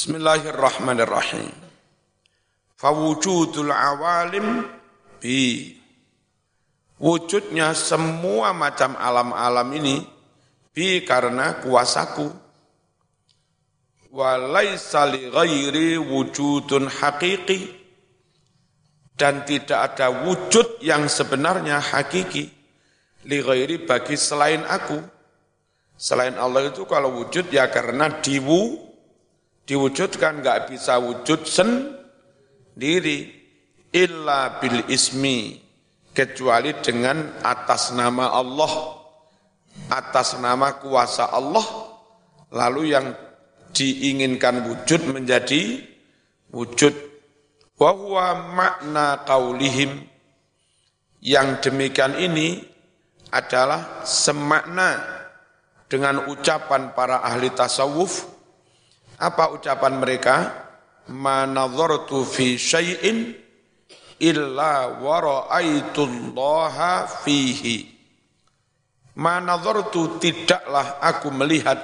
Bismillahirrahmanirrahim. Fawujudul awalim bi wujudnya semua macam alam-alam ini bi karena kuasaku. Walaisa li ghairi wujudun hakiki dan tidak ada wujud yang sebenarnya hakiki li ghairi bagi selain aku. Selain Allah itu kalau wujud ya karena diwu diwujudkan nggak bisa wujud sendiri illa bil ismi kecuali dengan atas nama Allah atas nama kuasa Allah lalu yang diinginkan wujud menjadi wujud. Wa huwa makna qaulihim yang demikian ini adalah semakna dengan ucapan para ahli tasawuf apa ucapan mereka? Manadhartu fi syai'in illa wa ra'aitullaha fihi. Manadhartu tidaklah aku melihat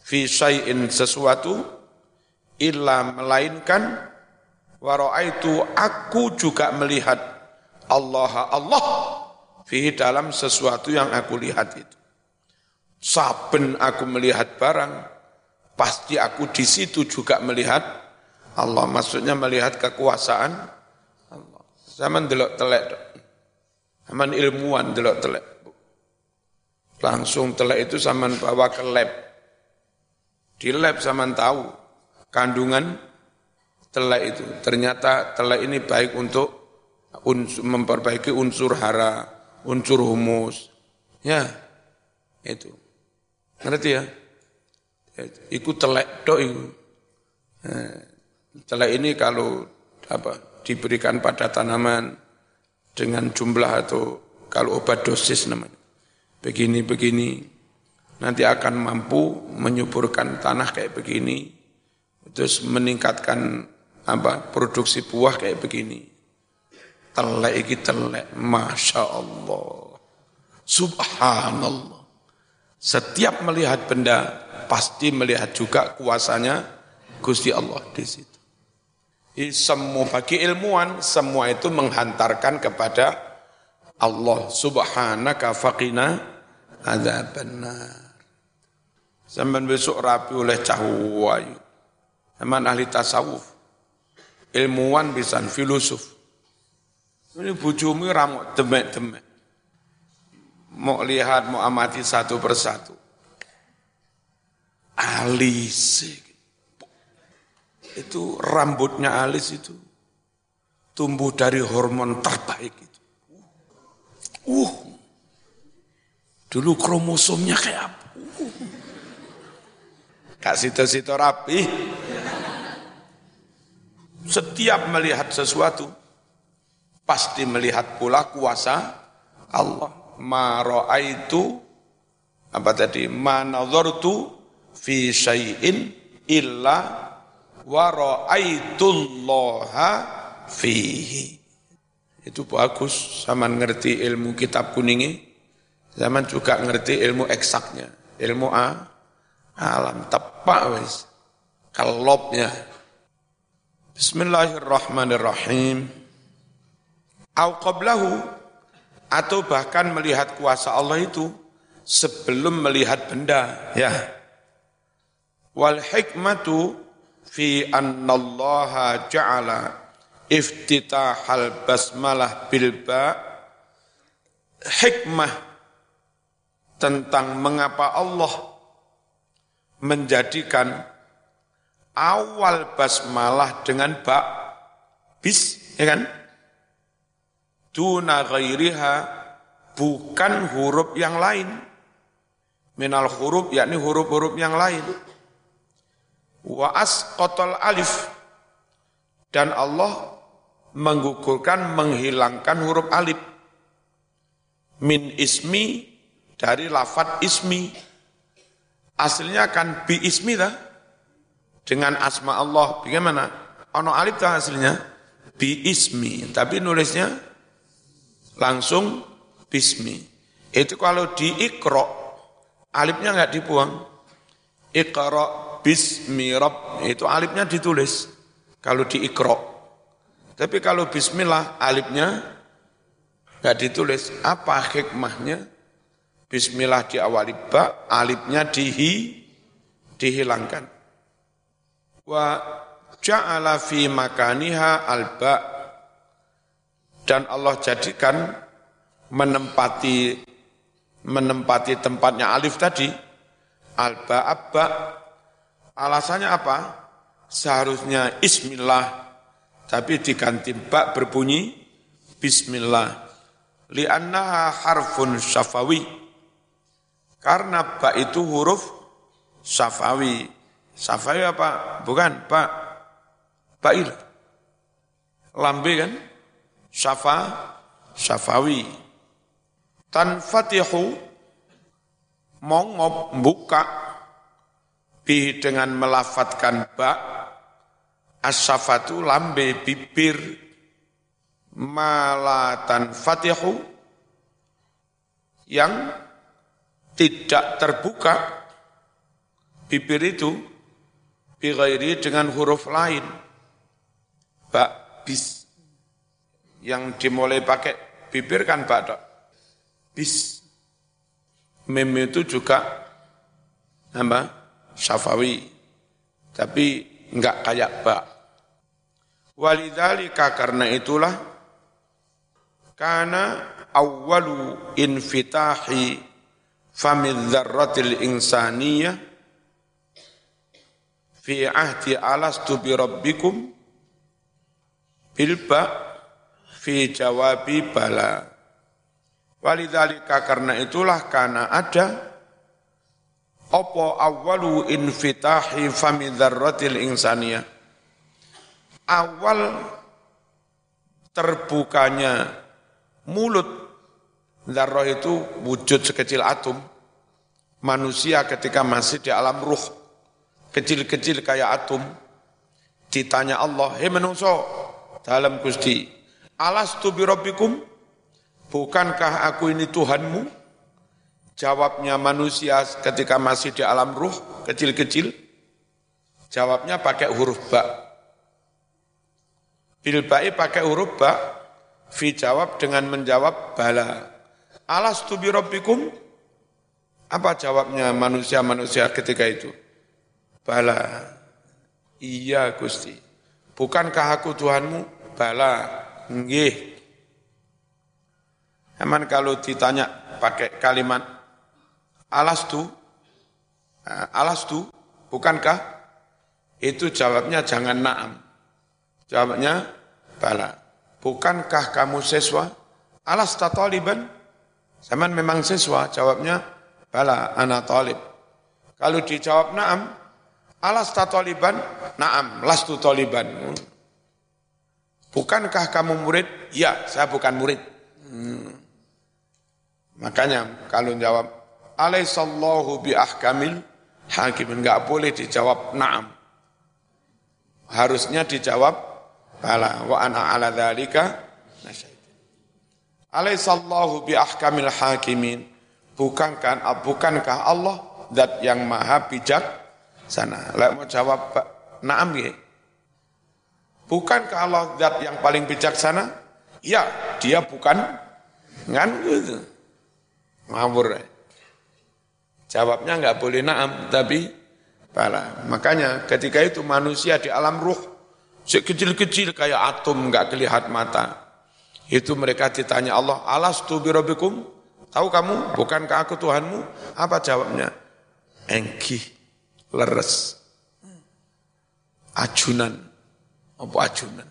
fi syai'in sesuatu illa melainkan wa ra'aitu aku juga melihat Allah Allah fi dalam sesuatu yang aku lihat itu. Saben aku melihat barang, pasti aku di situ juga melihat Allah. Maksudnya melihat kekuasaan Allah. Zaman delok telek. Zaman ilmuwan delok telek. Langsung telek itu zaman bawa ke lab. Di lab zaman tahu kandungan telek itu. Ternyata telek ini baik untuk unsur, memperbaiki unsur hara, unsur humus. Ya, itu. Ngerti ya? Iku telek do iku. Nah, telek ini kalau apa diberikan pada tanaman dengan jumlah atau kalau obat dosis namanya. Begini-begini nanti akan mampu menyuburkan tanah kayak begini. Terus meningkatkan apa produksi buah kayak begini. Telek iki telek, masya Allah, subhanallah. Setiap melihat benda pasti melihat juga kuasanya Gusti Allah di situ. Jadi semua bagi ilmuwan semua itu menghantarkan kepada Allah subhanaka faqina adzabannar. Zaman besok rapi oleh cahayu. Zaman ahli tasawuf. Ilmuwan bisa filosof. Ini bujumu ramuk demek-demek. Mau lihat, mau amati satu persatu alis. Itu rambutnya alis itu tumbuh dari hormon terbaik itu. Uh, dulu kromosomnya kayak apa? Uh. Sito-Sito rapi. Setiap melihat sesuatu, pasti melihat pula kuasa Allah. Ma itu apa tadi? Ma nazartu fi syai'in illa wa ra'aitullaha fihi. Itu bagus, zaman ngerti ilmu kitab kuningnya, zaman juga ngerti ilmu eksaknya, ilmu A, alam tepak wis, kelopnya. Bismillahirrahmanirrahim. Au qablahu atau bahkan melihat kuasa Allah itu sebelum melihat benda, ya Wal hikmatu fi annallaha ja'ala iftitahal basmalah bil ba. Hikmah tentang mengapa Allah menjadikan awal basmalah dengan ba. Bis ya kan? Tuna ghairiha bukan huruf yang lain. Minal huruf yakni huruf-huruf yang lain wa asqatal alif. Dan Allah menggugurkan menghilangkan huruf alif. Min ismi dari lafat ismi. Aslinya kan bi ismi dah. Dengan asma Allah. Bagaimana? Ono alif tak aslinya? Bi ismi. Tapi nulisnya langsung bismi. Itu kalau di ikro alifnya nggak dibuang. Ikro bismi itu alifnya ditulis kalau di ikro. Tapi kalau bismillah alifnya nggak ditulis. Apa hikmahnya? Bismillah di awal ba, alifnya dihi, dihilangkan. Wa ja'ala fi makaniha alba dan Allah jadikan menempati menempati tempatnya alif tadi alba abba alasannya apa? Seharusnya ismillah tapi diganti ba berbunyi bismillah. Li'annaha harfun syafawi. Karena ba itu huruf syafawi. Syafawi apa? Bukan ba bail. Lambe kan? Syafa syafawi. Tanfatihu mongop buka bi dengan melafatkan ba asyafatu lambe bibir malatan fatihu yang tidak terbuka bibir itu bighairi dengan huruf lain. Ba bis yang dimulai pakai bibir kan ba dok? Bis. Mem itu juga apa syafawi tapi enggak kayak ba walidzalika karena itulah karena awwalu infitahi famid dzarratil insaniyah fi ahdi alastu bi rabbikum bilba fi jawabi bala. Walidhalika karena itulah karena ada opo awalu infitahi fami dzarratil insania. Awal terbukanya mulut dzarrah itu wujud sekecil atom. Manusia ketika masih di alam ruh, kecil-kecil kayak atom, ditanya Allah, hei menungso, dalam Gusti, alastu bi rabbikum? bukankah aku ini Tuhanmu? Jawabnya manusia ketika masih di alam ruh, kecil-kecil. Jawabnya pakai huruf ba. Bilba'i pakai huruf ba, fi jawab dengan menjawab bala. Alas tu rabbikum? Apa jawabnya manusia-manusia ketika itu? Bala. Iya Gusti. Bukankah aku Tuhanmu? Bala. Nggih. Emang kalau ditanya pakai kalimat alastu, alastu, bukankah? Itu jawabnya jangan naam. Jawabnya bala. Bukankah kamu siswa? Alas taliban? Zaman memang siswa, jawabnya bala, anak talib. Kalau dijawab naam, alas taliban? Naam, lastu taliban. Bukankah kamu murid? Ya, saya bukan murid. Hmm. Makanya kalau jawab alaihissallahu bi ahkamil hakimin enggak boleh dijawab na'am. Harusnya dijawab bala wa ana ala dzalika Alaihissallahu bi ahkamil hakimin. Bukankah bukankah Allah zat yang maha bijak sana. Lah mau jawab na'am ya. Bukankah Allah zat yang paling bijaksana? Ya, dia bukan ngan gitu ngawur. Jawabnya nggak boleh naam, tapi bala. Makanya ketika itu manusia di alam ruh, kecil-kecil kayak atom nggak kelihatan mata. Itu mereka ditanya Allah, alas tu birobikum, tahu kamu, bukankah aku Tuhanmu? Apa jawabnya? Engki, leres, ajunan, apa ajunan,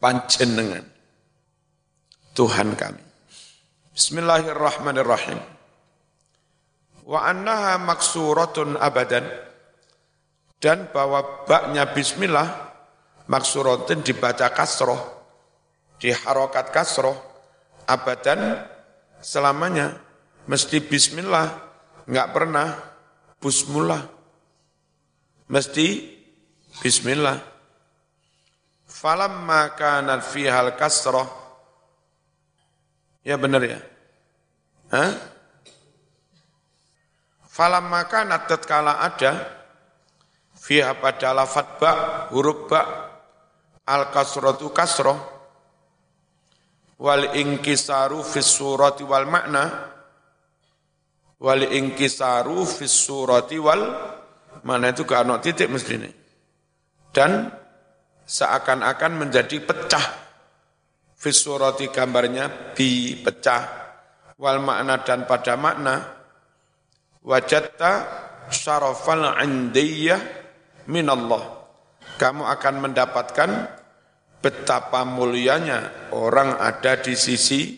panjenengan, Tuhan kami. Bismillahirrahmanirrahim. Wa annaha maksuratun abadan dan bahwa baknya bismillah maksuratun dibaca kasroh, diharokat kasroh, abadan selamanya mesti bismillah, enggak pernah busmullah. Mesti bismillah. Falamma kanat fihal kasroh Ya benar ya. Hah? Falam maka nadat kala ada fiha pada lafat ba huruf ba al kasratu kasroh wal ingkisaru fis surati wal makna wal ingkisaru fis surati wal mana itu gak ada titik mesti ini. Dan seakan-akan menjadi pecah. Fis surati gambarnya bi pecah. Wal makna dan pada makna. Wajatta syarafal indiyah minallah. Kamu akan mendapatkan betapa mulianya orang ada di sisi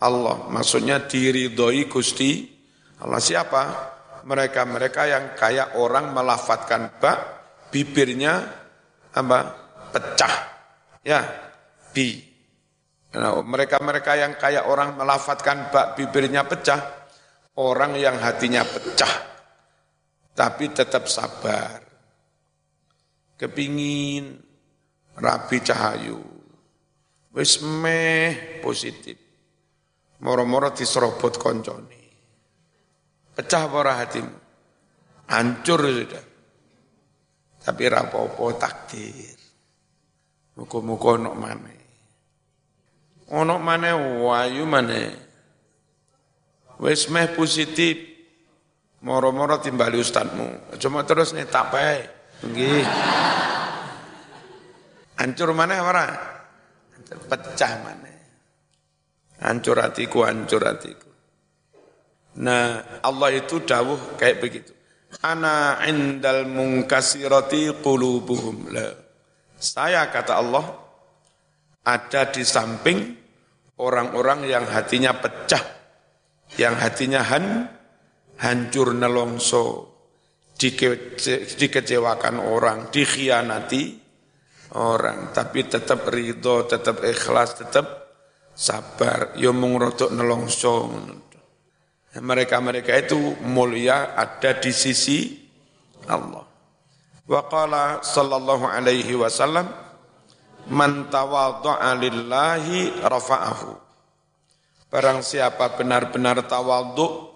Allah. Maksudnya diridhoi Gusti Allah siapa? Mereka-mereka yang kayak orang melafatkan bak, bibirnya apa? Pecah. Ya, bi. Nah, mereka-mereka yang kayak orang melafatkan bak, bibirnya pecah, orang yang hatinya pecah, tapi tetap sabar. Kepingin rabi cahayu, wis meh positif. Moro-moro diserobot konconi. Pecah para hatimu. Hancur sudah. Tapi rapopo takdir. Muka-muka onok mana. Onok mana wayu mana. Wis meh positif. Moro-moro timbali ustadmu. Cuma terus nih tak baik. Nggih. Hancur mana para? Pecah mana. Hancur hatiku, hancur hatiku. Nah, Allah itu dawuh kayak begitu. Ana indal mungkasirati qulubuhum. Lah, saya kata Allah ada di samping orang-orang yang hatinya pecah, yang hatinya han, hancur nelongso, dike, dikecewakan orang, dikhianati orang, tapi tetap ridho, tetap ikhlas, tetap sabar, yo mung nelongso mereka-mereka itu mulia ada di sisi Allah. Wa qala sallallahu alaihi wasallam man tawadha'a lillahi rafa'ahu. Barang siapa benar-benar tawadhu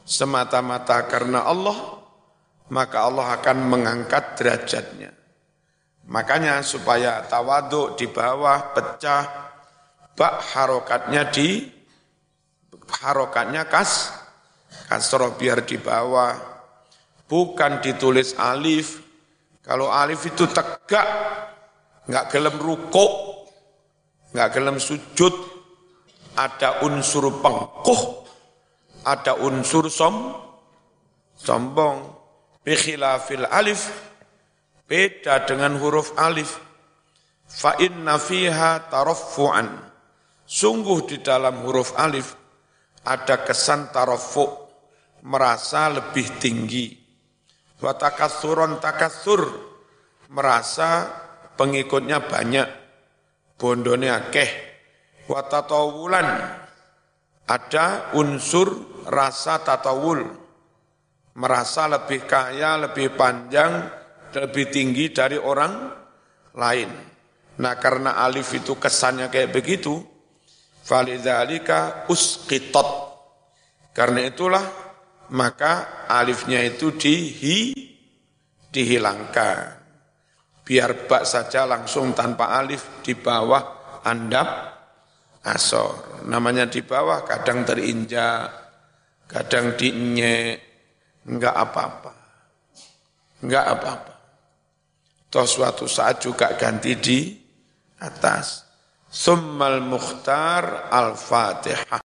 semata-mata karena Allah, maka Allah akan mengangkat derajatnya. Makanya supaya tawadhu di bawah pecah, bak harokatnya di harokatnya kas kasroh biar di bawah, bukan ditulis alif. Kalau alif itu tegak, nggak gelem rukuk, nggak gelem sujud, ada unsur pengkuh, ada unsur som, sombong. Bikhilafil alif, beda dengan huruf alif. Fa inna fiha taraffu'an. Sungguh di dalam huruf alif ada kesan tarafu' merasa lebih tinggi. Watakasuron takasur merasa pengikutnya banyak, bondone akeh. Watatawulan ada unsur rasa tatawul, merasa lebih kaya, lebih panjang, lebih tinggi dari orang lain. Nah karena alif itu kesannya kayak begitu, falidzalika usqitat. Karena itulah maka alifnya itu dihi, dihilangkan. Biar bak saja langsung tanpa alif di bawah andap asor. Namanya di bawah kadang terinjak, kadang dinyek, enggak apa-apa. Enggak apa-apa. Toh suatu saat juga ganti di atas. Summal Mukhtar Al-Fatihah.